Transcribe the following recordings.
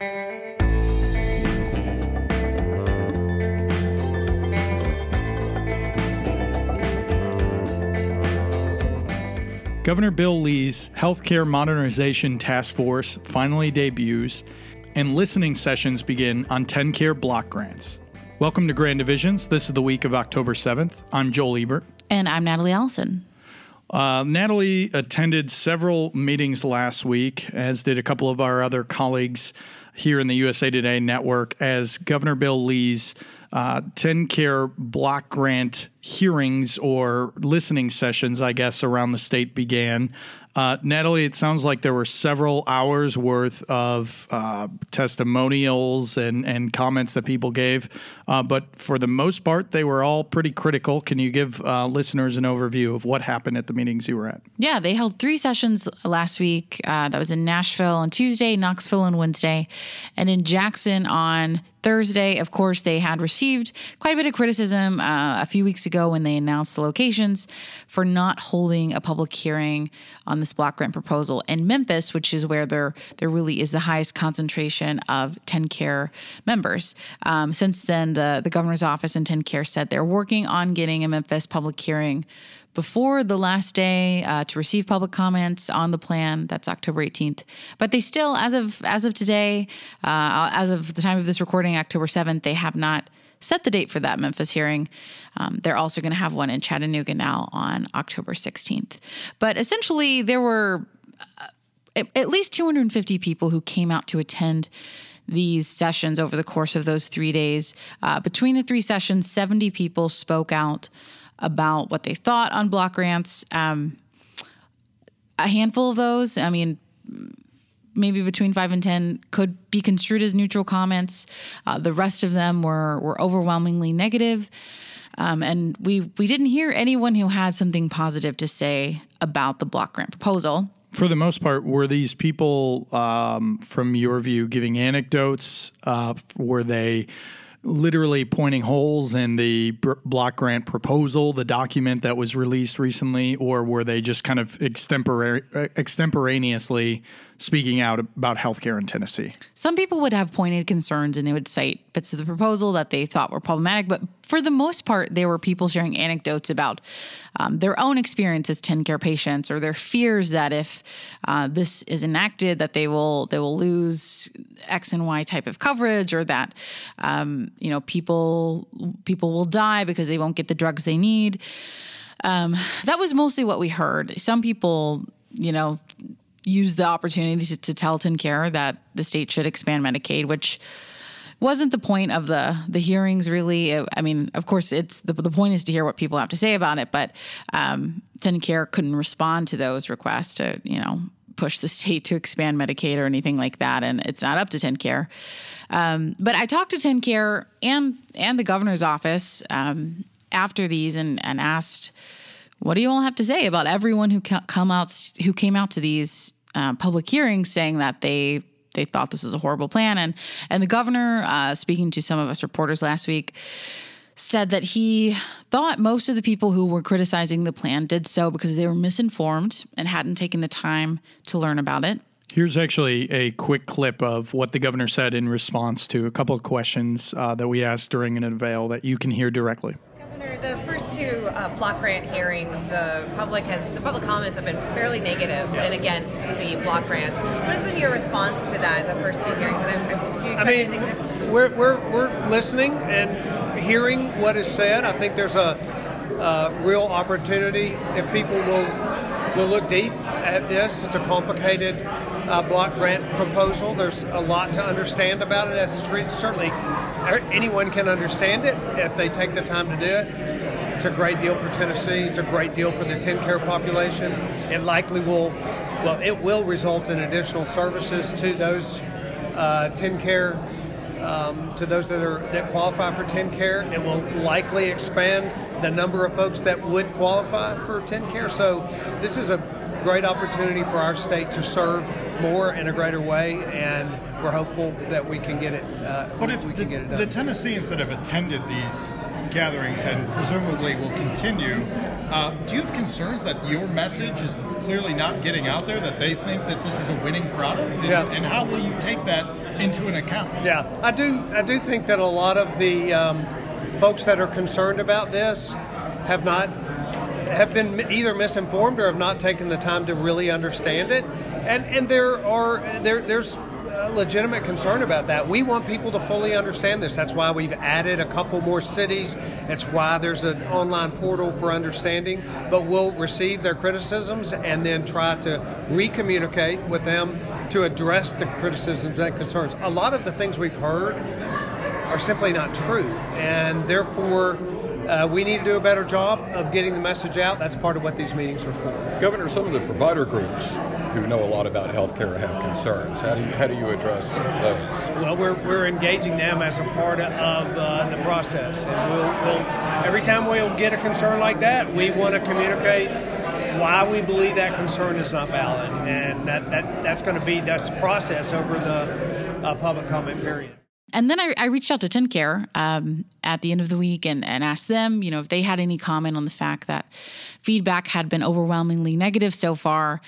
Governor Bill Lee's Healthcare Modernization Task Force finally debuts, and listening sessions begin on TennCare block grants. Welcome to Grand Divisions. This is the week of October 7th. I'm Joel Ebert. And I'm Natalie Allison. Uh, Natalie attended several meetings last week, as did a couple of our other colleagues here in the USA Today network, as Governor Bill Lee's uh, Care block grant hearings or listening sessions, I guess, around the state began. Uh, Natalie, it sounds like there were several hours worth of uh, testimonials and, and comments that people gave, uh, but for the most part, they were all pretty critical. Can you give uh, listeners an overview of what happened at the meetings you were at? Yeah, they held three sessions last week. Uh, that was in Nashville on Tuesday, Knoxville on Wednesday, and in Jackson on Thursday. Of course, they had received quite a bit of criticism uh, a few weeks ago when they announced the locations for not holding a public hearing on this block grant proposal in Memphis, which is where there there really is the highest concentration of TennCare members. Um, since then, the the governor's office and TennCare said they're working on getting a Memphis public hearing before the last day uh, to receive public comments on the plan. That's October 18th. But they still, as of as of today, uh, as of the time of this recording, October 7th, they have not set the date for that Memphis hearing. Um, they're also going to have one in Chattanooga now on October 16th. But essentially, there were uh, at least 250 people who came out to attend these sessions over the course of those three days. Uh, between the three sessions, 70 people spoke out about what they thought on block grants. Um, a handful of those, I mean, maybe between five and ten, could be construed as neutral comments. Uh, the rest of them were were overwhelmingly negative. Um, and we we didn't hear anyone who had something positive to say about the block grant proposal. For the most part, were these people, um, from your view, giving anecdotes? Uh, were they literally pointing holes in the block grant proposal, the document that was released recently, or were they just kind of extemporaneously speaking out about healthcare in Tennessee. Some people would have pointed concerns and they would cite bits of the proposal that they thought were problematic, but for the most part, there were people sharing anecdotes about um, their own experience as care patients or their fears that if uh, this is enacted, that they will they will lose X and Y type of coverage, or that um, you know people people will die because they won't get the drugs they need. Um, that was mostly what we heard. Some people, you know, used the opportunity to, to tell TennCare that the state should expand Medicaid, which wasn't the point of the the hearings really. I mean of course it's the, the point is to hear what people have to say about it but um, TennCare couldn't respond to those requests to you know push the state to expand medicaid or anything like that and it's not up to TennCare um, but i talked to TennCare and and the governor's office um, after these and and asked what do you all have to say about everyone who come out who came out to these uh, public hearings saying that they they thought this was a horrible plan and and the governor uh, speaking to some of us reporters last week said that he thought most of the people who were criticizing the plan did so because they were misinformed and hadn't taken the time to learn about it. Here's actually a quick clip of what the governor said in response to a couple of questions uh, that we asked during an unveil that you can hear directly. Governor, the first two uh, block grant hearings, the public has the public comments have been fairly negative and against the block grant. What has been your response to that? The first two hearings, and I, do you expect I mean, anything? We're, we're we're listening and hearing what is said. I think there's a, a real opportunity if people will will look deep at this. It's a complicated uh, block grant proposal. There's a lot to understand about it as it's written. Certainly, anyone can understand it if they take the time to do it. It's a great deal for Tennessee. It's a great deal for the TennCare population. It likely will, well, it will result in additional services to those uh, TennCare, um, to those that are that qualify for TennCare. It will likely expand the number of folks that would qualify for TennCare. So this is a great opportunity for our state to serve more in a greater way, and we're hopeful that we can get it. Uh, but if we the, can get it done. the Tennesseans that have attended these gatherings and presumably will continue, uh, do you have concerns that your message is clearly not getting out there? That they think that this is a winning product, and, yeah. and how will you take that into an account. Yeah, I do. I do think that a lot of the um, folks that are concerned about this have not have been either misinformed or have not taken the time to really understand it. And and there are there there's legitimate concern about that. We want people to fully understand this. That's why we've added a couple more cities. That's why there's an online portal for understanding. But we'll receive their criticisms and then try to recommunicate with them to address the criticisms and concerns. A lot of the things we've heard are simply not true, and therefore. Uh, we need to do a better job of getting the message out. That's part of what these meetings are for. Governor, some of the provider groups who know a lot about healthcare have concerns. How do you, how do you address those? Well, we're, we're engaging them as a part of uh, the process, and we'll, we'll every time we'll get a concern like that, we want to communicate why we believe that concern is not valid, and that, that that's going to be that's process over the uh, public comment period. And then I, I, reached out to TennCare um, at the end of the week and, and, asked them, you know, if they had any comment on the fact that feedback had been overwhelmingly negative so far.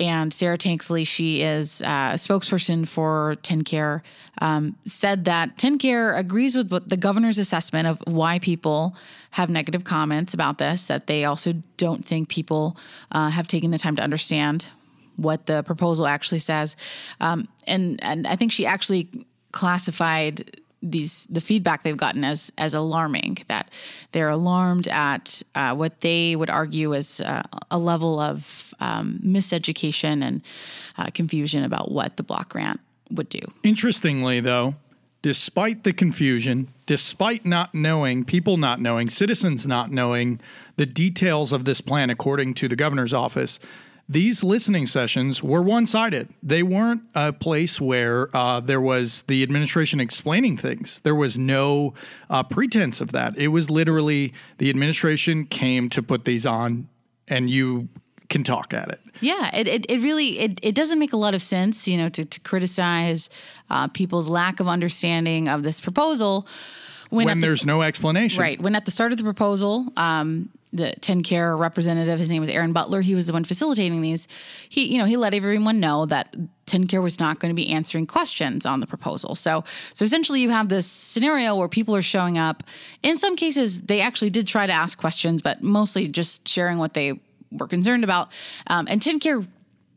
And Sarah Tanksley, she is uh, a spokesperson for TennCare, um, said that TennCare agrees with the governor's assessment of why people have negative comments about this, that they also don't think people uh, have taken the time to understand what the proposal actually says. Um, and, and I think she actually classified these the feedback they've gotten as as alarming that they're alarmed at uh, what they would argue is uh, a level of um, miseducation and uh, confusion about what the block grant would do. Interestingly, though, despite the confusion, despite not knowing, people not knowing, citizens not knowing the details of this plan according to the governor's office, these listening sessions were one sided. They weren't a place where uh, there was the administration explaining things. There was no uh, pretense of that. It was literally the administration came to put these on, and you can talk at it. Yeah, it, it, it really it, it doesn't make a lot of sense, you know, to, to criticize uh, people's lack of understanding of this proposal when, when there's the, no explanation. Right. When at the start of the proposal, um, the TennCare representative, his name was Aaron Butler. He was the one facilitating these. He, you know, he let everyone know that TennCare was not going to be answering questions on the proposal. So, so essentially, you have this scenario where people are showing up. In some cases, they actually did try to ask questions, but mostly just sharing what they were concerned about. Um, and TennCare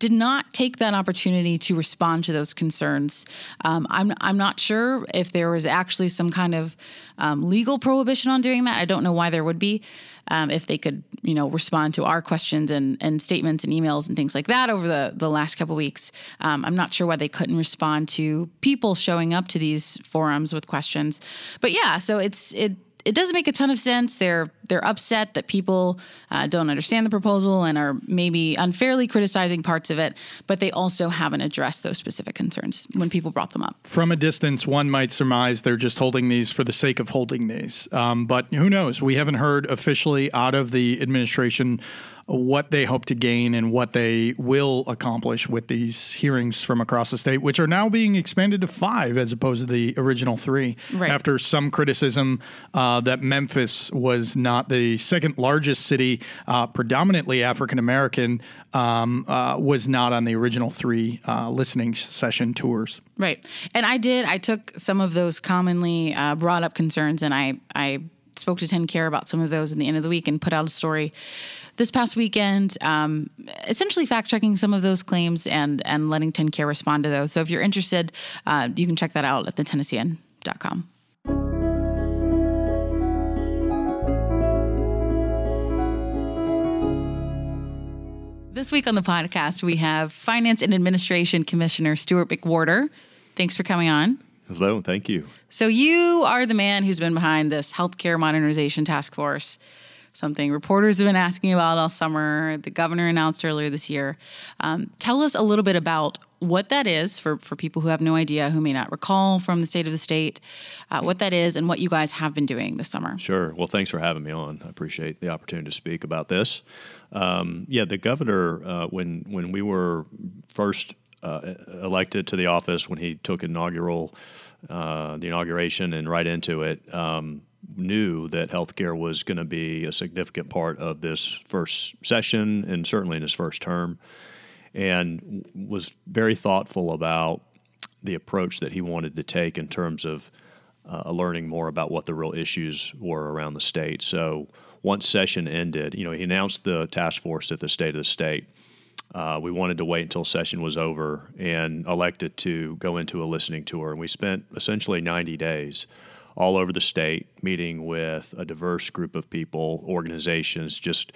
did not take that opportunity to respond to those concerns. Um, I'm I'm not sure if there was actually some kind of um, legal prohibition on doing that. I don't know why there would be. Um, if they could, you know, respond to our questions and, and statements and emails and things like that over the, the last couple weeks. Um, I'm not sure why they couldn't respond to people showing up to these forums with questions. But yeah, so it's it it doesn't make a ton of sense. They're they're upset that people uh, don't understand the proposal and are maybe unfairly criticizing parts of it, but they also haven't addressed those specific concerns when people brought them up. From a distance, one might surmise they're just holding these for the sake of holding these. Um, but who knows? We haven't heard officially out of the administration what they hope to gain and what they will accomplish with these hearings from across the state, which are now being expanded to five as opposed to the original three. Right. After some criticism uh, that Memphis was not the second largest city, uh, predominantly African American, um, uh, was not on the original three uh, listening session tours. Right. And I did, I took some of those commonly uh, brought up concerns and I, I spoke to TennCare about some of those in the end of the week and put out a story this past weekend, um, essentially fact checking some of those claims and and letting TennCare respond to those. So if you're interested, uh, you can check that out at thetennessean.com. This week on the podcast, we have Finance and Administration Commissioner Stuart McWhorter. Thanks for coming on. Hello, thank you. So, you are the man who's been behind this healthcare modernization task force something reporters have been asking about all summer. The governor announced earlier this year. Um, tell us a little bit about what that is for, for people who have no idea, who may not recall from the state of the state, uh, what that is, and what you guys have been doing this summer. Sure. Well, thanks for having me on. I appreciate the opportunity to speak about this. Um, yeah, the governor, uh, when when we were first uh, elected to the office, when he took inaugural uh, the inauguration and right into it. Um, knew that healthcare was going to be a significant part of this first session and certainly in his first term, and was very thoughtful about the approach that he wanted to take in terms of uh, learning more about what the real issues were around the state. So once session ended, you know, he announced the task force at the state of the state. Uh, we wanted to wait until session was over and elected to go into a listening tour. And we spent essentially 90 days all over the state meeting with a diverse group of people, organizations, just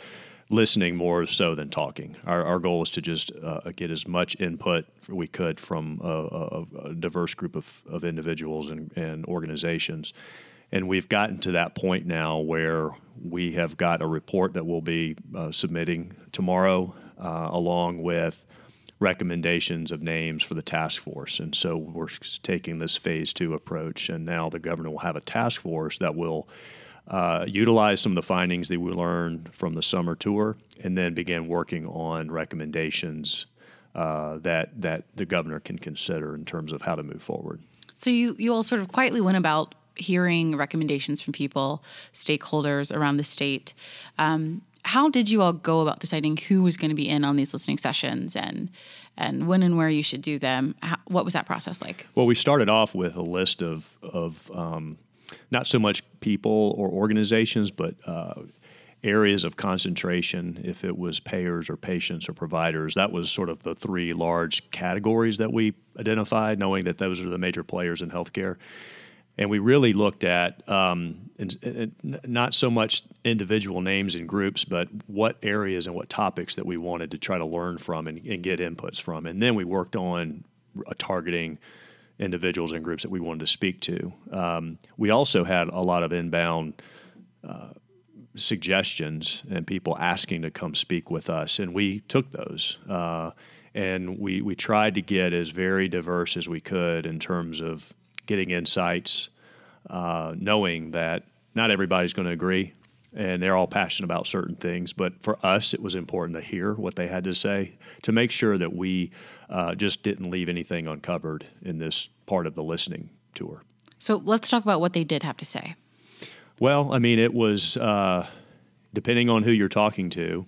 listening more so than talking. Our, our goal was to just uh, get as much input we could from a, a, a diverse group of, of individuals and, and, organizations. And we've gotten to that point now where we have got a report that we'll be uh, submitting tomorrow, uh, along with recommendations of names for the task force. And so we're taking this phase two approach. And now the governor will have a task force that will uh, utilize some of the findings that we learned from the summer tour, and then begin working on recommendations uh, that that the governor can consider in terms of how to move forward. So you you all sort of quietly went about hearing recommendations from people, stakeholders around the state. Um, how did you all go about deciding who was going to be in on these listening sessions and and when and where you should do them? How, what was that process like? Well, we started off with a list of of um, not so much people or organizations, but uh, areas of concentration, if it was payers or patients or providers. That was sort of the three large categories that we identified, knowing that those are the major players in healthcare. And we really looked at um, not so much individual names and groups, but what areas and what topics that we wanted to try to learn from and, and get inputs from. And then we worked on targeting individuals and groups that we wanted to speak to. Um, we also had a lot of inbound uh, suggestions and people asking to come speak with us, and we took those. Uh, and we, we tried to get as very diverse as we could in terms of getting insights, uh, knowing that not everybody's going to agree and they're all passionate about certain things. But for us, it was important to hear what they had to say to make sure that we uh, just didn't leave anything uncovered in this part of the listening tour. So let's talk about what they did have to say. Well, I mean, it was uh, depending on who you're talking to,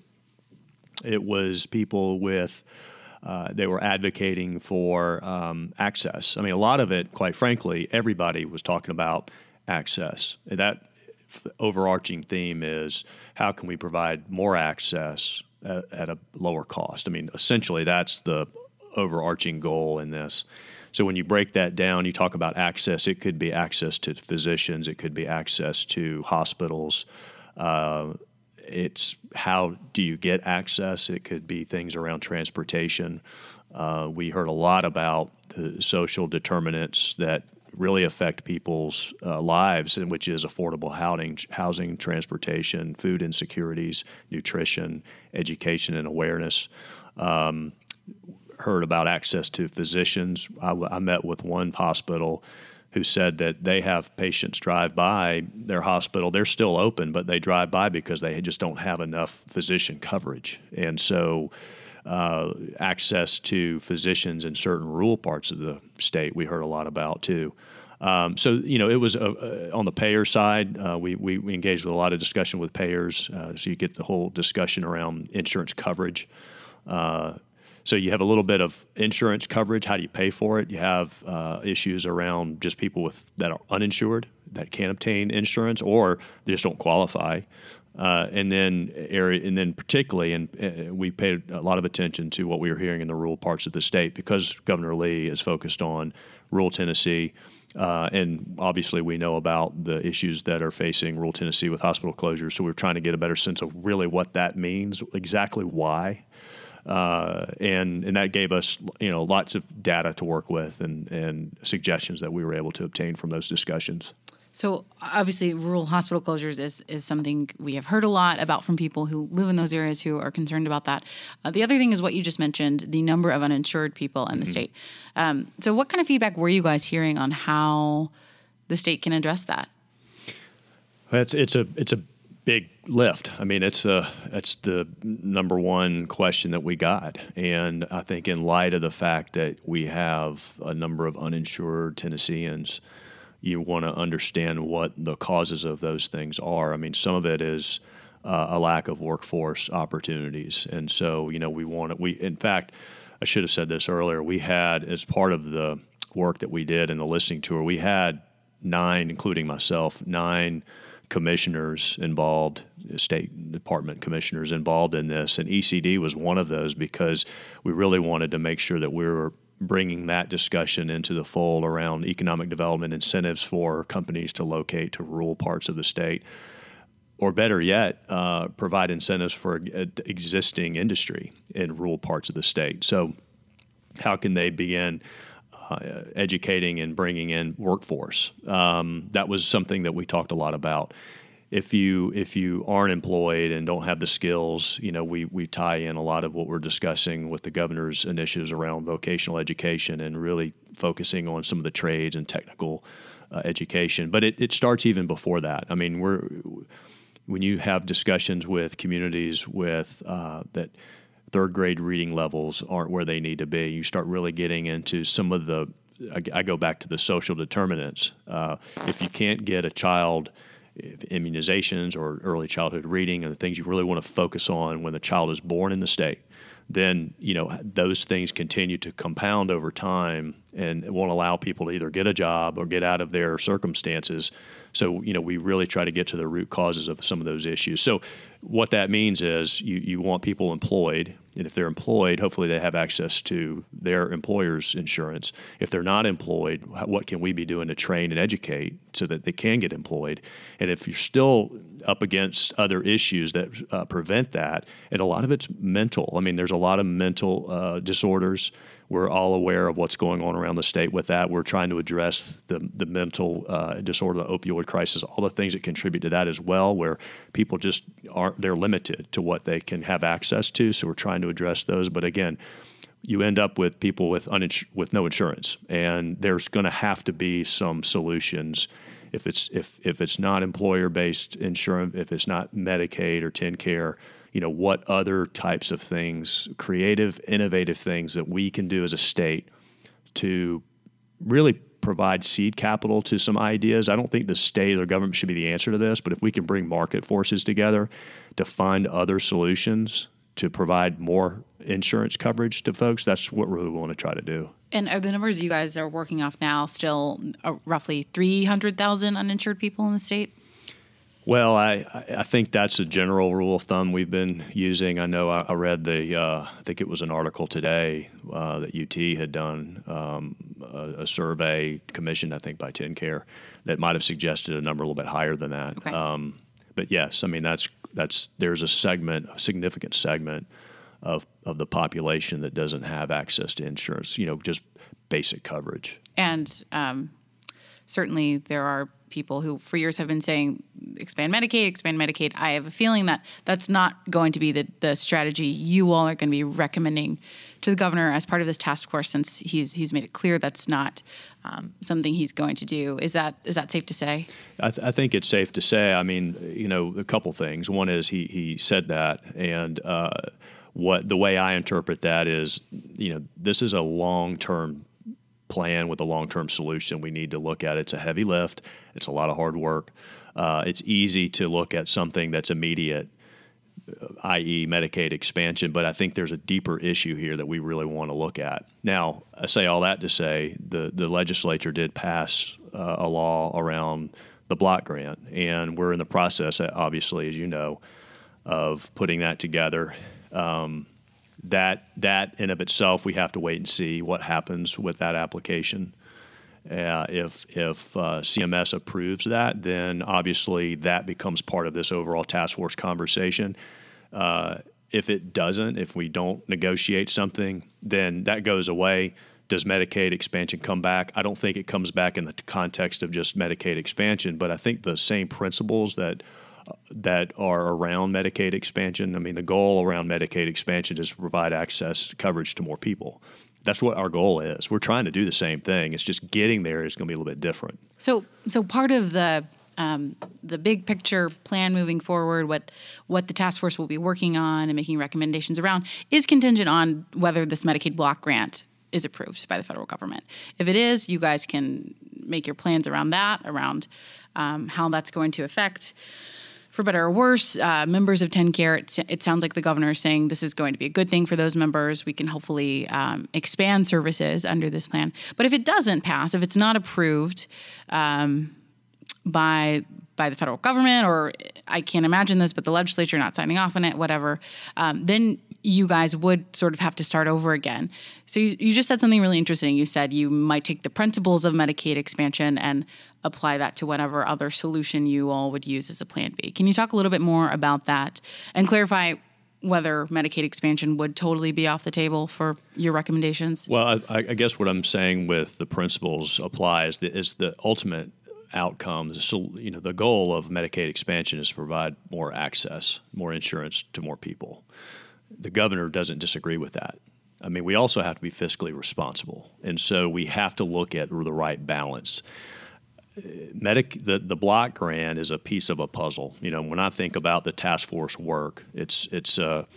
it was people with. Uh, they were advocating for um, access. I mean, a lot of it, quite frankly, everybody was talking about access. That overarching theme is how can we provide more access at, at a lower cost? I mean, essentially, that's the overarching goal in this. So when you break that down, you talk about access. It could be access to physicians. It could be access to hospitals. Uh, it's how do you get access? It could be things around transportation. Uh, we heard a lot about the social determinants that really affect people's uh, lives, which is affordable housing, housing, transportation, food insecurities, nutrition, education, and awareness. Um, heard about access to physicians. I, I met with one hospital who said that they have patients drive by their hospital. They're still open, but they drive by because they just don't have enough physician coverage. And so, uh, access to physicians in certain rural parts of the state, we heard a lot about too. Um, so you know, it was uh, uh, on the payer side. Uh, we, we, we engaged with a lot of discussion with payers, uh, so you get the whole discussion around insurance coverage. So you have a little bit of insurance coverage. How do you pay for it? You have uh, issues around just people with that are uninsured that can't obtain insurance or they just don't qualify. Uh, and then area, and then particularly, and uh, we paid a lot of attention to what we were hearing in the rural parts of the state because Governor Lee is focused on rural Tennessee. Uh, and obviously, we know about the issues that are facing rural Tennessee with hospital closures. So we're trying to get a better sense of really what that means, exactly why uh, and and that gave us you know lots of data to work with and and suggestions that we were able to obtain from those discussions. So obviously, rural hospital closures is is something we have heard a lot about from people who live in those areas who are concerned about that. Uh, the other thing is what you just mentioned: the number of uninsured people in the mm-hmm. state. Um, so, what kind of feedback were you guys hearing on how the state can address that? It's it's a it's a big lift. I mean, it's a it's the number one question that we got, and I think in light of the fact that we have a number of uninsured Tennesseans, you want to understand what the causes of those things are. I mean, some of it is uh, a lack of workforce opportunities, and so you know we want to. We in fact, I should have said this earlier. We had as part of the work that we did in the listening tour, we had nine, including myself, nine commissioners involved, State Department commissioners involved in this, and ECD was one of those because we really wanted to make sure that we were bringing that discussion into the fold around economic development incentives for companies to locate to rural parts of the state. Or better yet, uh, provide incentives for existing industry in rural parts of the state. So, how can they begin uh, educating and bringing in workforce? Um, that was something that we talked a lot about if you if you aren't employed and don't have the skills, you know, we we tie in a lot of what we're discussing with the governor's initiatives around vocational education and really focusing on some of the trades and technical uh, education. But it, it starts even before that. I mean, we're when you have discussions with communities with uh, that third grade reading levels aren't where they need to be, you start really getting into some of the. I, I go back to the social determinants. Uh, if you can't get a child immunizations or early childhood reading and the things you really want to focus on when the child is born in the state, then you know those things continue to compound over time and it won't allow people to either get a job or get out of their circumstances. So you know we really try to get to the root causes of some of those issues. So what that means is you, you want people employed and if they're employed, hopefully they have access to their employer's insurance. If they're not employed, what can we be doing to train and educate so that they can get employed? And if you're still up against other issues that uh, prevent that, and a lot of it's mental. I mean, there's a lot of mental uh, disorders we're all aware of what's going on around the state with that. We're trying to address the, the mental uh, disorder, the opioid crisis, all the things that contribute to that as well, where people just aren't, they're limited to what they can have access to. So we're trying to address those. But again, you end up with people with, unins- with no insurance, and there's going to have to be some solutions if it's if if it's not employer based insurance, if it's not Medicaid or TennCare, you know, what other types of things, creative, innovative things that we can do as a state to really provide seed capital to some ideas. I don't think the state or government should be the answer to this, but if we can bring market forces together to find other solutions to provide more insurance coverage to folks, that's what we really want to try to do. And are the numbers you guys are working off now still uh, roughly 300,000 uninsured people in the state? Well, I, I think that's a general rule of thumb we've been using. I know I, I read the, uh, I think it was an article today uh, that UT had done um, a, a, survey commissioned, I think, by TennCare that might have suggested a number a little bit higher than that. Okay. Um, but yes, I mean that's that's there's a segment, a significant segment of of the population that doesn't have access to insurance. You know, just basic coverage. And um, certainly there are people who for years have been saying expand Medicaid, expand Medicaid. I have a feeling that that's not going to be the, the strategy you all are going to be recommending to the governor as part of this task force, since he's he's made it clear that's not um, something he's going to do. Is that is that safe to say? I, th- I, think it's safe to say. I mean, you know, a couple things. One is he he said that, and uh, what the way I interpret that is, you know, this is a long term plan with a long term solution. We need to look at it's a heavy lift, it's a lot of hard work. Uh, it's easy to look at something that's immediate, uh, i.e., Medicaid expansion, but I think there's a deeper issue here that we really want to look at. Now, I say all that to say the, the legislature did pass uh, a law around the block grant, and we're in the process, obviously, as you know, of putting that together. Um, that that in of itself, we have to wait and see what happens with that application. Uh, if if uh, CMS approves that, then obviously that becomes part of this overall task force conversation. Uh, if it doesn't, if we don't negotiate something, then that goes away. Does Medicaid expansion come back? I don't think it comes back in the context of just Medicaid expansion, but I think the same principles that that are around Medicaid expansion. I mean, the goal around Medicaid expansion is to provide access coverage to more people. That's what our goal is. We're trying to do the same thing. It's just getting there is going to be a little bit different. So, so part of the um, the big picture plan moving forward, what what the task force will be working on and making recommendations around, is contingent on whether this Medicaid block grant is approved by the federal government. If it is, you guys can make your plans around that, around um, how that's going to affect for better or worse, uh, members of TennCare, it, it, sounds like the governor is saying this is going to be a good thing for those members. We can hopefully um, expand services under this plan. But if it doesn't pass, if it's not approved um, by by the federal government, or I can't imagine this, but the legislature not signing off on it, whatever, um, then you guys would sort of have to start over again. So you, you just said something really interesting. You said you might take the principles of Medicaid expansion and apply that to whatever other solution you all would use as a plan B. Can you talk a little bit more about that and clarify whether Medicaid expansion would totally be off the table for your recommendations? Well, I, I guess what I'm saying with the principles applies is the ultimate outcome. So, you know, the goal of Medicaid expansion is to provide more access, more insurance to more people the governor doesn't disagree with that. I mean, we also have to be fiscally responsible, and so we have to look at the right balance. Medic, the, the block grant is a piece of a puzzle. You know, when I think about the task force work, it's it's a,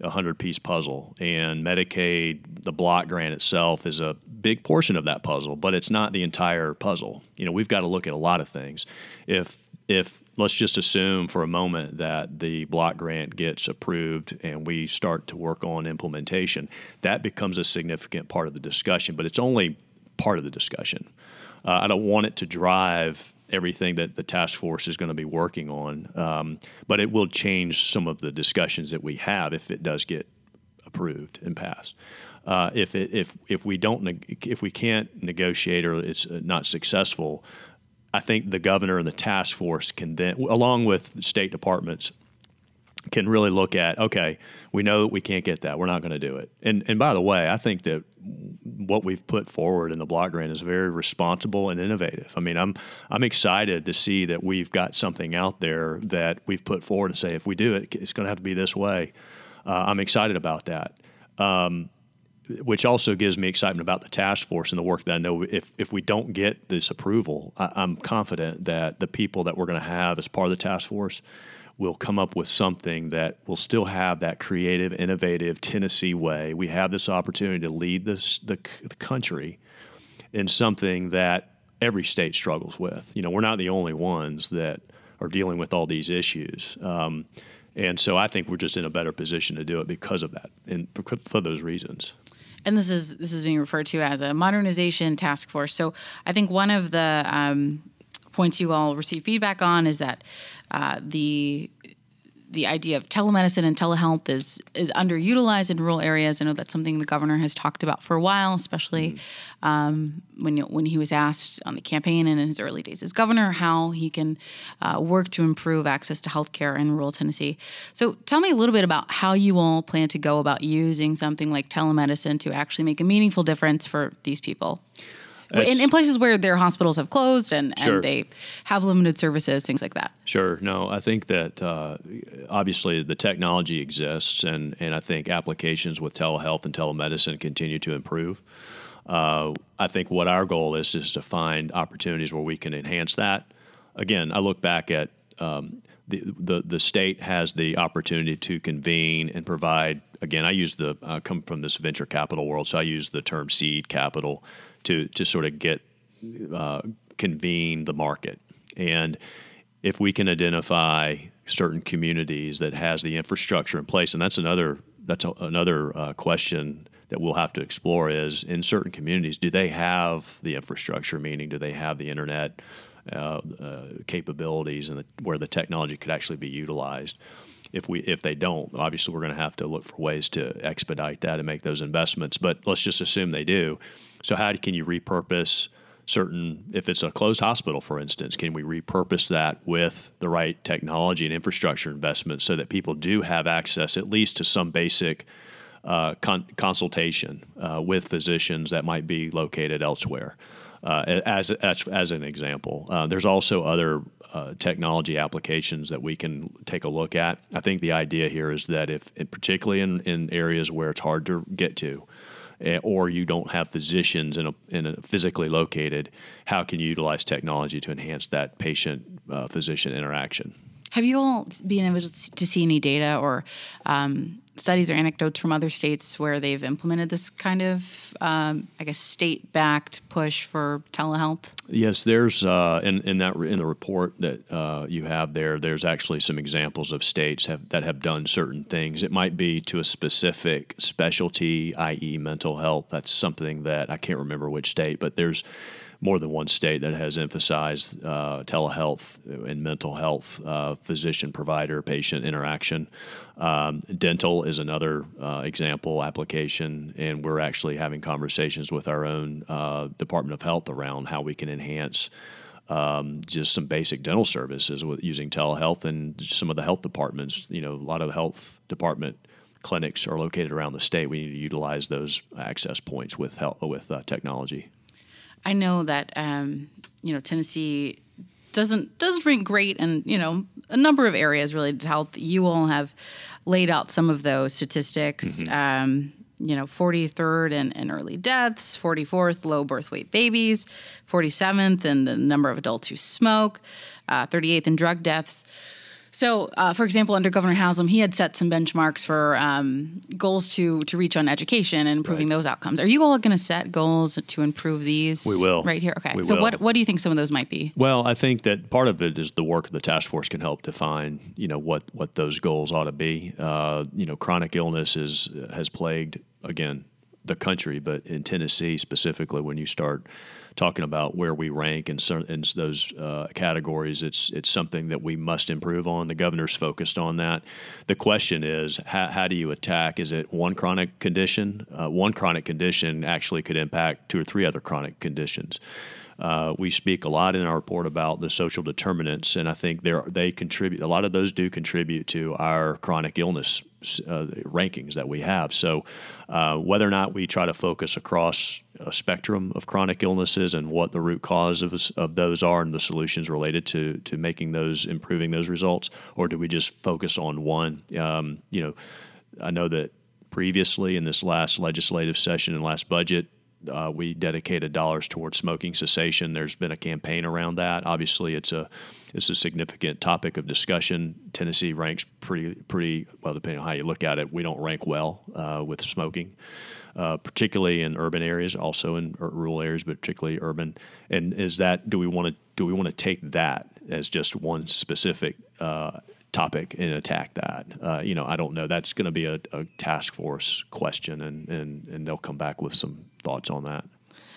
a hundred piece puzzle, and Medicaid, the block grant itself, is a big portion of that puzzle, but it's not the entire puzzle. You know, we've got to look at a lot of things. If if let's just assume for a moment that the block grant gets approved and we start to work on implementation, that becomes a significant part of the discussion, but it's only part of the discussion. Uh, I don't want it to drive everything that the task force is going to be working on, um, but it will change some of the discussions that we have if it does get approved and passed. Uh, if it, if if we don't if we can't negotiate or it's not successful, I think the governor and the task force can then, along with state departments, can really look at okay, we know that we can't get that, we're not going to do it. And and by the way, I think that what we've put forward in the block grant is very responsible and innovative. I mean, I'm I'm excited to see that we've got something out there that we've put forward and say if we do it, it's going to have to be this way. Uh, I'm excited about that. Um, which also gives me excitement about the task force and the work that I know if, if we don't get this approval, I, am confident that the people that we're going to have as part of the task force will come up with something that will still have that creative, innovative Tennessee way. We have this opportunity to lead this the, the country in something that every state struggles with. You know, we're not the only ones that are dealing with all these issues. Um, and so I think we're just in a better position to do it because of that and for those reasons and this is this is being referred to as a modernization task force. So I think one of the um, points you all receive feedback on is that uh, the the idea of telemedicine and telehealth is is underutilized in rural areas. I know that's something the governor has talked about for a while, especially mm-hmm. um, when when he was asked on the campaign and in his early days as governor how he can uh, work to improve access to health care in rural Tennessee. So, tell me a little bit about how you all plan to go about using something like telemedicine to actually make a meaningful difference for these people in, in, places where their hospitals have closed and, sure. and they have limited services, things like that. Sure. No, I think that uh, obviously the technology exists, and, and I think applications with telehealth and telemedicine continue to improve. Uh, I think what our goal is is to find opportunities where we can enhance that. Again, I look back at um, the, the the state has the opportunity to convene and provide. Again, I use the I come from this venture capital world, so I use the term seed capital to to sort of get uh, convene the market. And if we can identify certain communities that has the infrastructure in place, and that's another that's a, another uh, question that we'll have to explore is in certain communities, do they have the infrastructure? Meaning, do they have the internet uh, uh, capabilities and the, where the technology could actually be utilized? If we if they don't, obviously we're going to have to look for ways to expedite that and make those investments. But let's just assume they do. So how can you repurpose certain if it's a closed hospital for instance can we repurpose that with the right technology and infrastructure investments so that people do have access at least to some basic uh, con- consultation uh, with physicians that might be located elsewhere? Uh, as, as, as an example uh, there's also other uh, technology applications that we can take a look at. I think the idea here is that if particularly in, in areas where it's hard to get to or you don't have physicians in a, in a physically located, how can you utilize technology to enhance that patient uh, physician interaction? Have you all been able to see any data or um, studies or anecdotes from other states where they've implemented this kind of, um, I guess, state-backed push for telehealth? Yes, there's uh, in in that in the report that uh, you have there. There's actually some examples of states have, that have done certain things. It might be to a specific specialty, i.e., mental health. That's something that I can't remember which state, but there's more than one state that has emphasized uh, telehealth and mental health, uh, physician provider patient interaction. Um, dental is another uh, example application, and we're actually having conversations with our own Department of Health around how we can enhance. Um, just some basic dental services with using telehealth and some of the health departments. You know, a lot of the health department clinics are located around the state. We need to utilize those access points with help, with uh, technology. I know that um, you know Tennessee doesn't doesn't rank great, and you know a number of areas related to health. You all have laid out some of those statistics. Mm-hmm. Um, you know, 43rd in, in early deaths, 44th low birth weight babies, 47th in the number of adults who smoke, uh, 38th in drug deaths. So, uh, for example, under Governor Haslam, he had set some benchmarks for um, goals to to reach on education and improving right. those outcomes. Are you all going to set goals to improve these? We will right here. Okay. We so, will. what what do you think some of those might be? Well, I think that part of it is the work of the task force can help define, you know, what what those goals ought to be. Uh, you know, chronic illness is has plagued again the country, but in Tennessee specifically, when you start talking about where we rank in, in those uh, categories, it's it's something that we must improve on. The governor's focused on that. The question is, how, how do you attack? Is it one chronic condition? Uh, one chronic condition actually could impact two or three other chronic conditions. Uh, we speak a lot in our report about the social determinants, and I think they contribute. A lot of those do contribute to our chronic illness uh, rankings that we have. So, uh, whether or not we try to focus across a spectrum of chronic illnesses and what the root cause of, of those are and the solutions related to to making those improving those results, or do we just focus on one? Um, you know, I know that previously in this last legislative session and last budget, uh, we dedicated dollars towards smoking cessation. There's been a campaign around that. Obviously, it's a it's a significant topic of discussion. Tennessee ranks pretty pretty well, depending on how you look at it. We don't rank well uh, with smoking, uh, particularly in urban areas, also in rural areas, but particularly urban. And is that do we want to do we want to take that as just one specific uh, topic and attack that. Uh, you know, I don't know. That's going to be a, a, task force question, and, and, and they'll come back with some thoughts on that.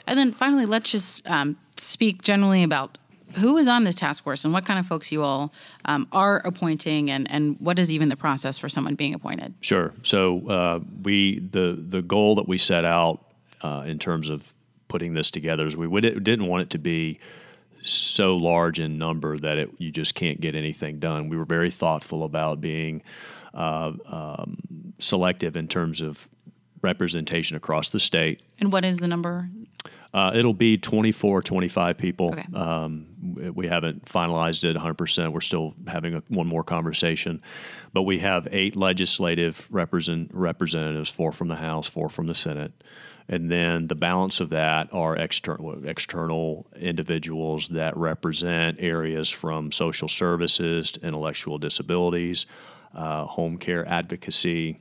And then finally, let's just um, speak generally about who is on this task force and what kind of folks you all um, are appointing, and, and what is even the process for someone being appointed. Sure. So uh, we the the goal that we set out uh, in terms of putting this together is we didn't want it to be so large in number that it, you just can't get anything done. We were very thoughtful about being uh, um, selective in terms of representation across the state. And what is the number? Uh, it'll be 24, 25 people. Okay. Um, we haven't finalized it 100%. We're still having a, one more conversation. But we have eight legislative represent, representatives, four from the House, four from the Senate and then the balance of that are external external individuals that represent areas from social services to intellectual disabilities, uh, home care advocacy,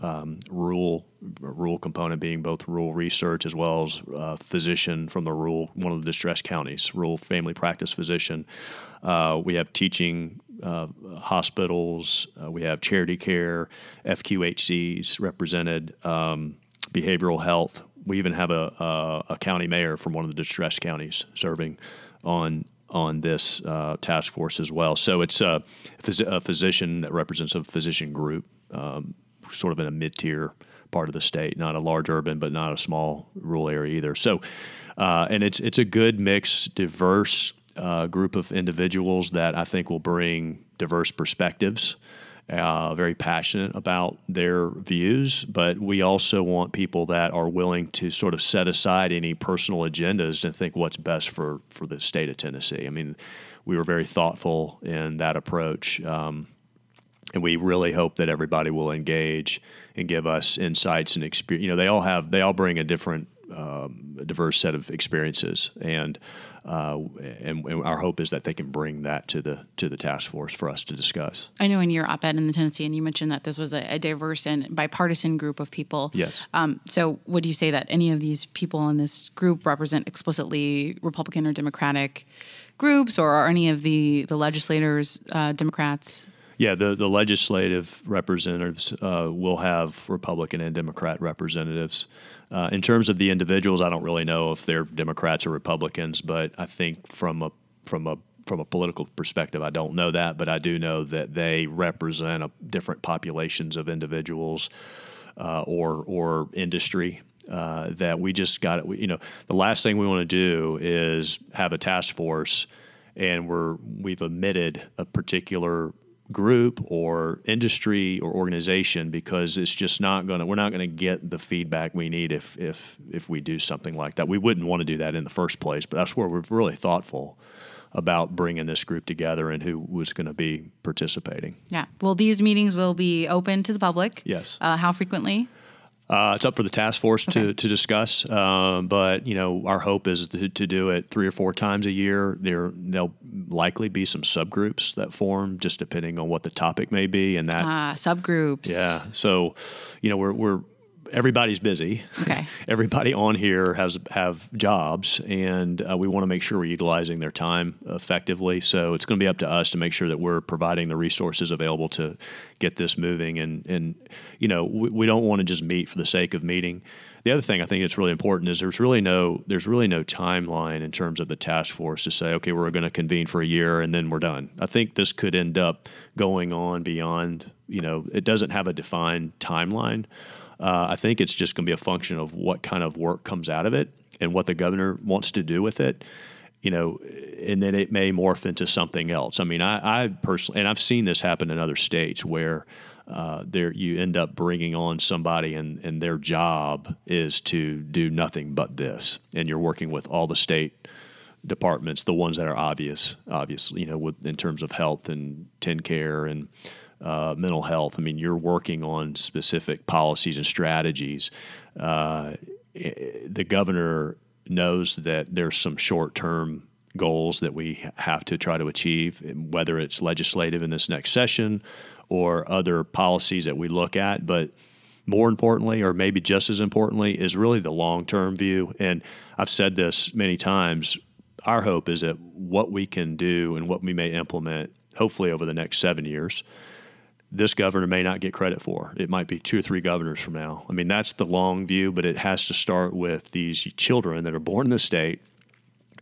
um, rural rural component being both rural research as well as uh, physician from the rural one of the distressed counties, rural family practice physician. Uh, we have teaching uh, hospitals. Uh, we have charity care, FQHCs represented. Um, behavioral health. We even have a, a, a, county mayor from one of the distressed counties serving on on this uh, task force as well. So it's a, a, physician that represents a physician group, um, sort of in a mid tier part of the state, not a large urban, but not a small rural area either. So, uh, and it's it's a good mix, diverse uh, group of individuals that I think will bring diverse perspectives uh, very passionate about their views, but we also want people that are willing to sort of set aside any personal agendas and think what's best for, for the state of Tennessee. I mean, we were very thoughtful in that approach. Um, and we really hope that everybody will engage and give us insights and experience. You know, they all have they all bring a different um, a diverse set of experiences, and, uh, and, and our hope is that they can bring that to the to the task force for us to discuss. I know in your op-ed in the Tennessean, you mentioned that this was a, a diverse and bipartisan group of people. Yes. Um, so, would you say that any of these people in this group represent explicitly Republican or Democratic groups, or are any of the the legislators uh, Democrats? Yeah, the, the legislative representatives uh, will have Republican and Democrat representatives. Uh, in terms of the individuals, I don't really know if they're Democrats or Republicans, but I think from a from a from a political perspective, I don't know that, but I do know that they represent a, different populations of individuals uh, or or industry. Uh, that we just got it. You know, the last thing we want to do is have a task force, and we're we've omitted a particular group or industry or organization because it's just not going to we're not going to get the feedback we need if if if we do something like that. We wouldn't want to do that in the first place but that's where we're really thoughtful about bringing this group together and who was going to be participating. Yeah. Well these meetings will be open to the public yes. uh, how frequently uh, it's up for the task force okay. to, to discuss, um, but you know our hope is to, to, do it three or four times a year. There there'll likely be some subgroups that form, just depending on what the topic may be, and that ah, subgroups. Yeah, so you know we're we're everybody's busy. Okay. Everybody on here has have jobs, and uh, we want to make sure we're utilizing their time effectively. So it's going to be up to us to make sure that we're providing the resources available to get this moving. And and you know we, we don't want to just meet for the sake of meeting. The other thing I think that's really important is there's really no there's really no timeline in terms of the task force to say okay we're going to convene for a year and then we're done. I think this could end up going on beyond you know it doesn't have a defined timeline. Uh, I think it's just going to be a function of what kind of work comes out of it and what the governor wants to do with it. You know, and then it may morph into something else. I mean, I, I personally, and I've seen this happen in other states where uh, there you end up bringing on somebody and, and their job is to do nothing but this, and you're working with all the state departments, the ones that are obvious, obviously, you know, with, in terms of health and TennCare and uh, mental health. I mean, you're working on specific policies and strategies. Uh, the governor knows that there's some short term goals that we have to try to achieve, whether it's legislative in this next session or other policies that we look at. But more importantly, or maybe just as importantly, is really the long term view. And I've said this many times. Our hope is that what we can do and what we may implement, hopefully over the next seven years, this governor may not get credit for. It might be two or three governors from now. I mean, that's the long view, but it has to start with these children that are born in the state.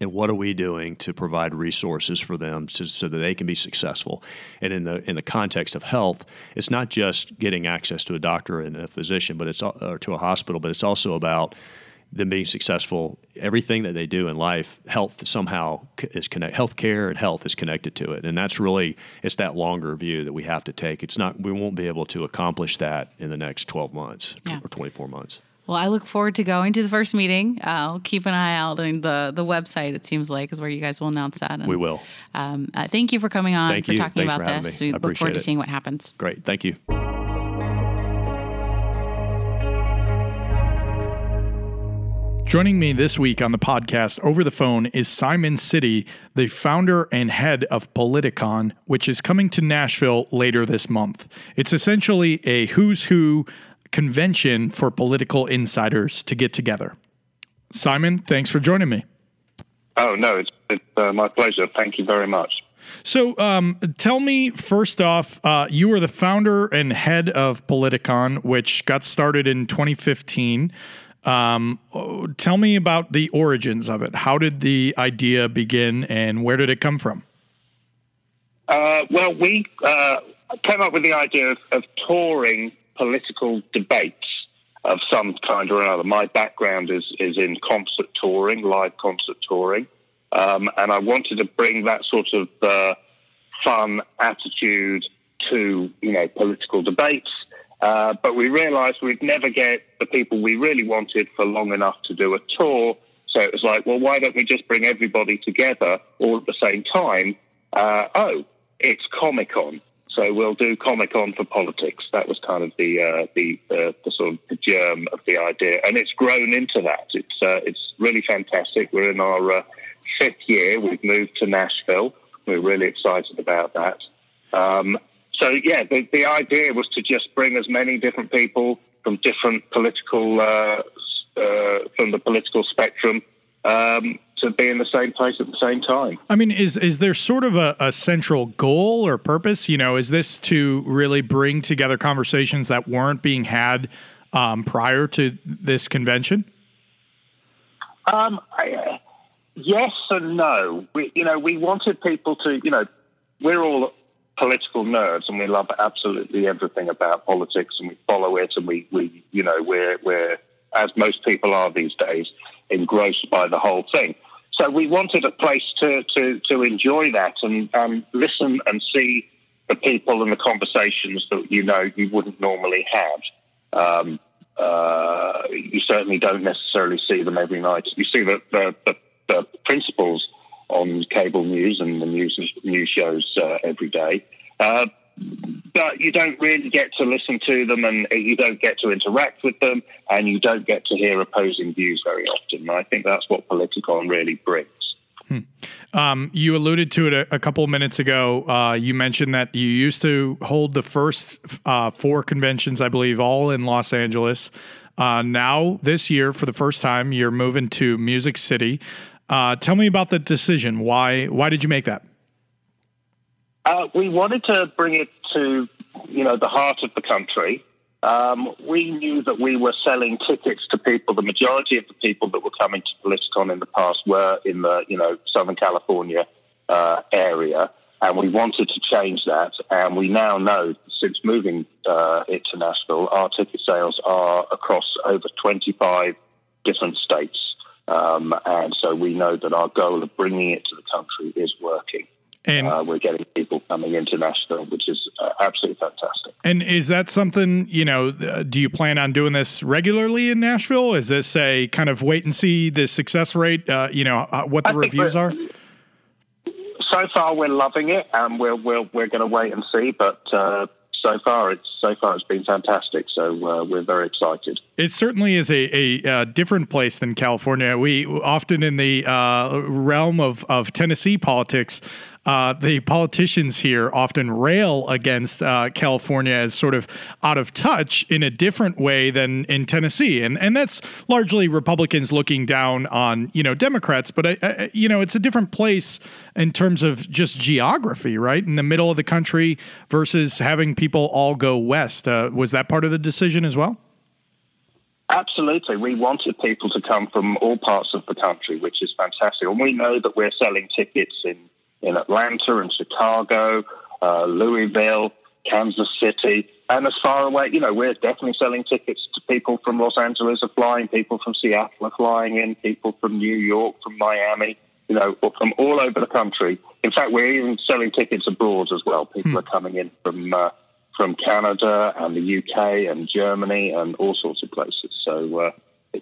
And what are we doing to provide resources for them to, so that they can be successful? And in the in the context of health, it's not just getting access to a doctor and a physician, but it's uh, or to a hospital, but it's also about them being successful, everything that they do in life, health somehow is connect. Healthcare and health is connected to it, and that's really it's that longer view that we have to take. It's not we won't be able to accomplish that in the next twelve months yeah. or twenty four months. Well, I look forward to going to the first meeting. I'll keep an eye out on the the website. It seems like is where you guys will announce that. And, we will. Um, uh, thank you for coming on thank for you. talking Thanks about for this. Me. We look forward to seeing what happens. Great. Thank you. Joining me this week on the podcast over the phone is Simon Sidi, the founder and head of Politicon, which is coming to Nashville later this month. It's essentially a who's who convention for political insiders to get together. Simon, thanks for joining me. Oh, no, it's, it's uh, my pleasure. Thank you very much. So, um, tell me first off, uh, you were the founder and head of Politicon, which got started in 2015. Um, tell me about the origins of it. How did the idea begin, and where did it come from? Uh, well, we uh, came up with the idea of, of, touring political debates of some kind or another. My background is is in concert touring, live concert touring, um, and I wanted to bring that sort of uh, fun attitude to you know political debates. Uh, but we realized we'd never get the people we really wanted for long enough to do a tour. So it was like, well, why don't we just bring everybody together all at the same time? Uh, oh, it's Comic Con. So we'll do Comic Con for politics. That was kind of the uh, the, uh, the sort of the germ of the idea, and it's grown into that. It's uh, it's really fantastic. We're in our fifth year. We've moved to Nashville. We're really excited about that. Um, so yeah, the, the idea was to just bring as many different people from different political uh, uh, from the political spectrum um, to be in the same place at the same time. I mean, is is there sort of a, a, central goal or purpose? You know, is this to really bring together conversations that weren't being had um, prior to this convention? Um, I, uh, yes and no. We, you know, we wanted people to, you know, we're all political nerds and we love absolutely everything about politics and we follow it and we, we you know, we're we're as most people are these days engrossed by the whole thing. So we wanted a place to, to, to enjoy that and um, listen and see the people and the conversations that you know you wouldn't normally have. Um, uh, you certainly don't necessarily see them every night. You see the, the, the, the principals on cable news and the news news shows uh, every day. Uh, but you don't really get to listen to them and you don't get to interact with them and you don't get to hear opposing views very often. And I think that's what Politicon really brings. Hmm. Um, you alluded to it a, a couple of minutes ago. Uh, you mentioned that you used to hold the first uh, four conventions, I believe, all in Los Angeles. Uh, now, this year, for the first time, you're moving to Music City. Uh, tell me about the decision. Why? Why did you make that? Uh, we wanted to bring it to, you know, the heart of the country. Um, we knew that we were selling tickets to people. The majority of the people that were coming to Politicon in the past were in the, you know, Southern California uh, area, and we wanted to change that. And we now know, since moving uh, it to Nashville, our ticket sales are across over 25 different states. Um, and so we know that our goal of bringing it to the country is working. And uh, we're getting people coming into Nashville, which is uh, absolutely fantastic. And is that something, you know, uh, do you plan on doing this regularly in Nashville? Is this a kind of wait and see the success rate, uh, you know, uh, what the I reviews are? So far, we're loving it, and we're, we're, we're going to wait and see. But uh, so far it's so far it's been fantastic. So uh, we're very excited. It certainly is a, a, a, different place than California. We often in the uh, realm of of Tennessee politics uh, the politicians here often rail against uh, California as sort of out of touch in a different way than in Tennessee, and and that's largely Republicans looking down on you know Democrats. But I, I, you know it's a different place in terms of just geography, right? In the middle of the country versus having people all go west. Uh, was that part of the decision as well? Absolutely. We wanted people to come from all parts of the country, which is fantastic. And we know that we're selling tickets in in Atlanta and Chicago, uh, Louisville, Kansas City, and as far away, you know, we're definitely selling tickets to people from Los Angeles are flying, people from Seattle are flying in, people from New York, from Miami, you know, from all over the country. In fact, we're even selling tickets abroad as well. People hmm. are coming in from uh, from Canada and the UK and Germany and all sorts of places. So uh,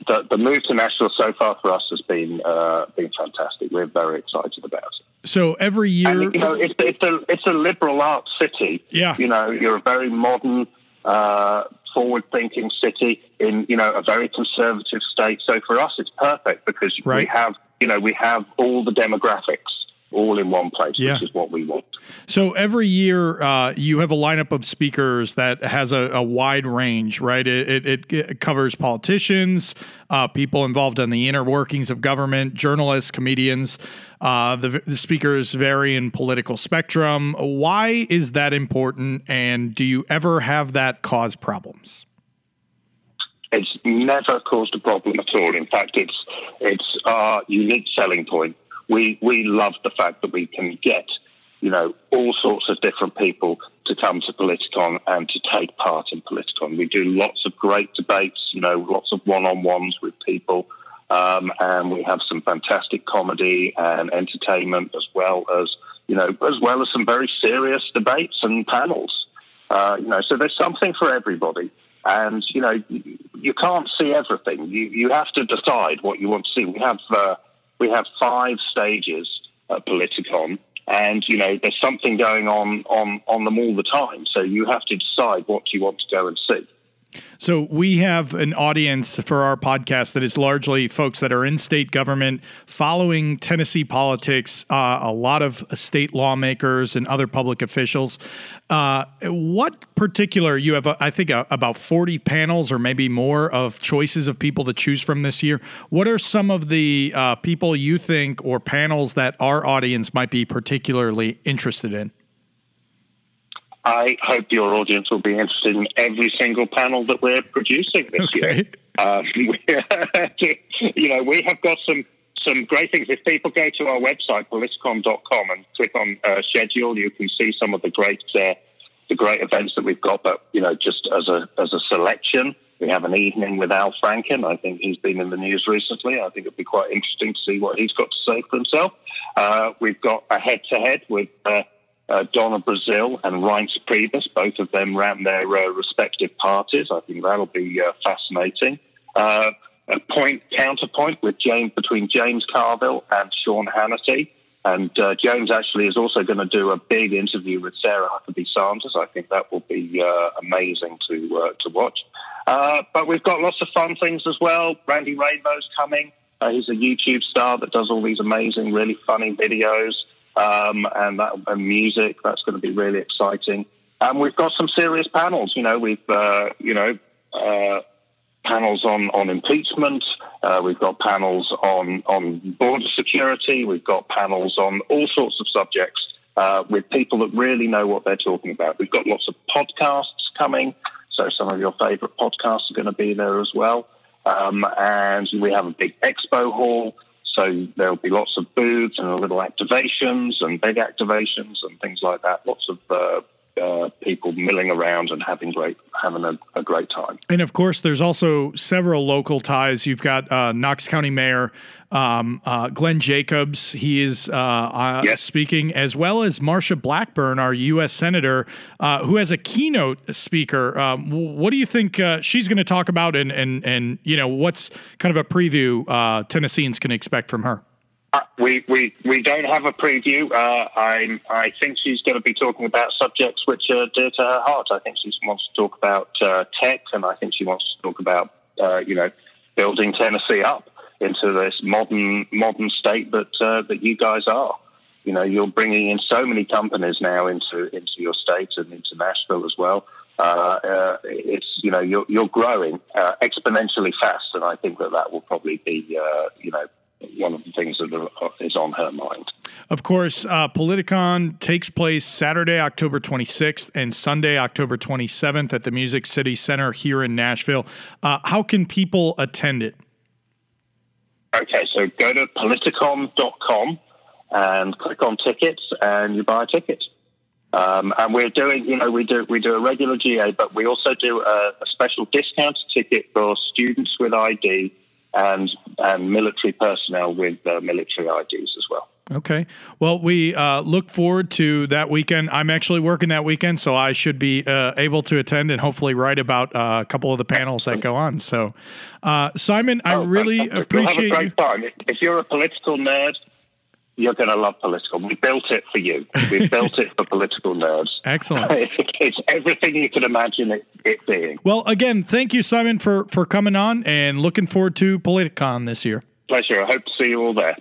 the, the, move to Nashville so far for us has been uh, been fantastic. We're very excited about it. So every year, and, you know, it's, it's a it's a liberal arts city. Yeah, you know, you're a very modern, uh, forward-thinking city in you know a very conservative state. So for us, it's perfect because right. we have you know we have all the demographics all in one place, yeah. which is what we want. So every year, uh, you have a lineup of speakers that has a, a wide range, right? It, it, it covers politicians, uh, people involved in the inner workings of government, journalists, comedians. Uh, the, the speakers vary in political spectrum. Why is that important? And do you ever have that cause problems? It's never caused a problem at all. In fact, it's it's our unique selling point we we love the fact that we can get you know all sorts of different people to come to Politicon and to take part in Politicon. We do lots of great debates, you know, lots of one-on-ones with people, um, and we have some fantastic comedy and entertainment as well as you know as well as some very serious debates and panels. Uh, you know, so there's something for everybody. And you know, you can't see everything. You you have to decide what you want to see. We have uh, we have five stages at Politicon, and you know there's something going on on on them all the time. So you have to decide what you want to go and see. So we have an audience for our podcast that is largely folks that are in state government, following Tennessee politics, uh, a lot of state lawmakers and other public officials. Uh, what particular you have? I think uh, about forty panels or maybe more of choices of people to choose from this year. What are some of the uh, people you think or panels that our audience might be particularly interested in? I hope your audience will be interested in every single panel that we're producing this okay. year. Um, you know, we have got some some great things. If people go to our website, politicon.com, and click on uh, schedule, you can see some of the great uh, the great events that we've got. But you know, just as a as a selection, we have an evening with Al Franken. I think he's been in the news recently. I think it'd be quite interesting to see what he's got to say for himself. Uh, we've got a head to head with uh, uh, Donna Brazile and Reince Priebus. Both of them ran their uh, respective parties. I think that'll be uh, fascinating. Uh, a point counterpoint with James between James Carville and Sean Hannity. And uh, James actually is also going to do a big interview with Sarah Huckabee Sanders. I think that will be uh, amazing to to watch. but we've got lots of fun things as well. Randy Rainbow's coming. he's a YouTube star that does all these amazing, really funny videos um, and that and music. That's going to be really exciting. And we've got some serious panels. You know, we've uh, you know uh, panels on on impeachment. Uh, we've got panels on on border security. We've got panels on all sorts of subjects uh, with people that really know what they're talking about. We've got lots of podcasts coming. So some of your favorite podcasts are going to be there as well. Um, and we have a big expo hall. So there'll be lots of booths and little activations and big activations and things like that. Lots of uh, uh, people milling around and having great having a, a, great time. And of course, there's also several local ties. You've got uh, Knox County Mayor um, uh, Glenn Jacobs. He is uh, uh, yes. speaking, as well as Marsha Blackburn, our U.S. Senator, uh, who has a keynote speaker. Um, what do you think she's going to talk about, and and and you know what's kind of a preview Tennesseans can expect from her? Uh, we, we, we don't have a preview. Uh, i I think she's going to be talking about subjects which are dear to her heart. I think she wants to talk about uh, tech, and I think she wants to talk about, uh, you know, building Tennessee up into this modern modern state that uh, that you guys are. You know, you're bringing in so many companies now into into your state and into Nashville as well. Uh, it's you know you're you're growing exponentially fast, and I think that that will probably be you know one of the things that is on her mind. Of course, uh, Politicon takes place Saturday, October 26th and Sunday, October 27th at the Music City Center here in Nashville. Uh, how can people attend it? Okay, so go to politicon.com and click on tickets and you buy a ticket. Um, and we're doing, you know, we do we do a regular GA, but we also do a, a special discount ticket for students with ID and and military personnel with uh, military IDs as well. Okay. Well, we uh, look forward to that weekend. I'm actually working that weekend, so I should be uh, able to attend and hopefully write about uh, a couple of the panels that go on. So, uh, Simon, I oh, really appreciate. Have a great time. If you're a political nerd, you're going to love Politicon. We built it for you. We built it for political nerds. Excellent. it's everything you can imagine it, it, being. Well, again, thank you, Simon, for for coming on, and looking forward to Politicon this year. Pleasure. I hope to see you all there.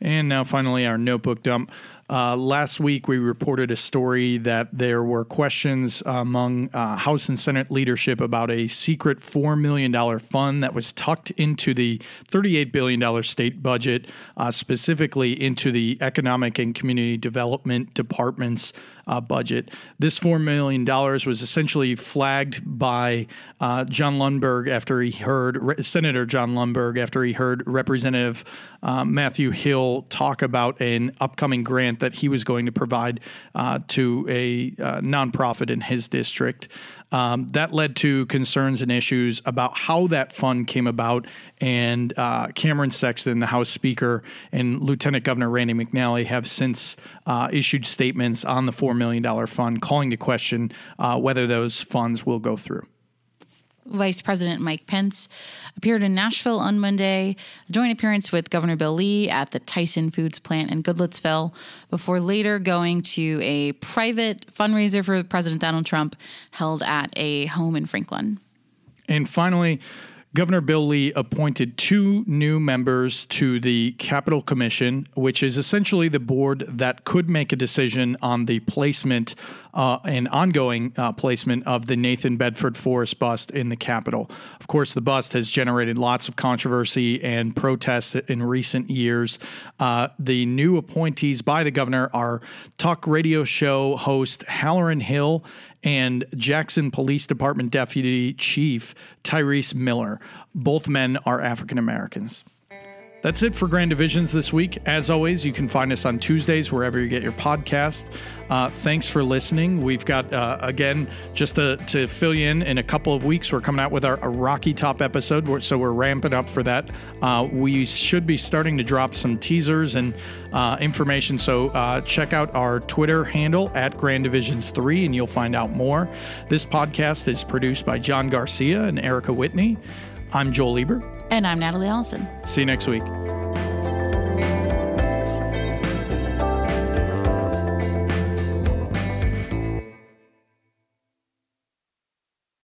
And now, finally, our notebook dump. Uh, last week, we reported a story that there were questions among uh, House and Senate leadership about a secret $4 million fund that was tucked into the $38 billion state budget, uh, specifically into the Economic and Community Development Department's uh, budget. This $4 million was essentially flagged by uh, John Lundberg after he heard, Re- Senator John Lundberg, after he heard Representative uh, Matthew Hill talk about an upcoming grant that he was going to provide uh, to a uh, nonprofit in his district. Um, that led to concerns and issues about how that fund came about. And uh, Cameron Sexton, the House Speaker, and Lieutenant Governor Randy McNally have since uh, issued statements on the $4 million fund calling to question uh, whether those funds will go through. Vice President Mike Pence appeared in Nashville on Monday, a joint appearance with Governor Bill Lee at the Tyson Foods plant in Goodlettsville, before later going to a private fundraiser for President Donald Trump held at a home in Franklin. And finally, Governor Bill Lee appointed two new members to the Capitol Commission, which is essentially the board that could make a decision on the placement uh, and ongoing uh, placement of the Nathan Bedford Forrest bust in the Capitol. Of course, the bust has generated lots of controversy and protests in recent years. Uh, the new appointees by the governor are talk radio show host Hallerin Hill and Jackson Police Department Deputy Chief Tyrese Miller. Both men are African Americans. That's it for Grand Divisions this week. As always, you can find us on Tuesdays wherever you get your podcast. Uh, thanks for listening. We've got, uh, again, just to, to, fill you in, in a couple of weeks, we're coming out with our Rocky Top episode, so we're ramping up for that. Uh, we should be starting to drop some teasers and uh, information, so uh, check out our Twitter handle at Grand Divisions 3 and you'll find out more. This podcast is produced by John Garcia and Erica Whitney. I'm Joel Ebert. And I'm Natalie Allison. See you next week.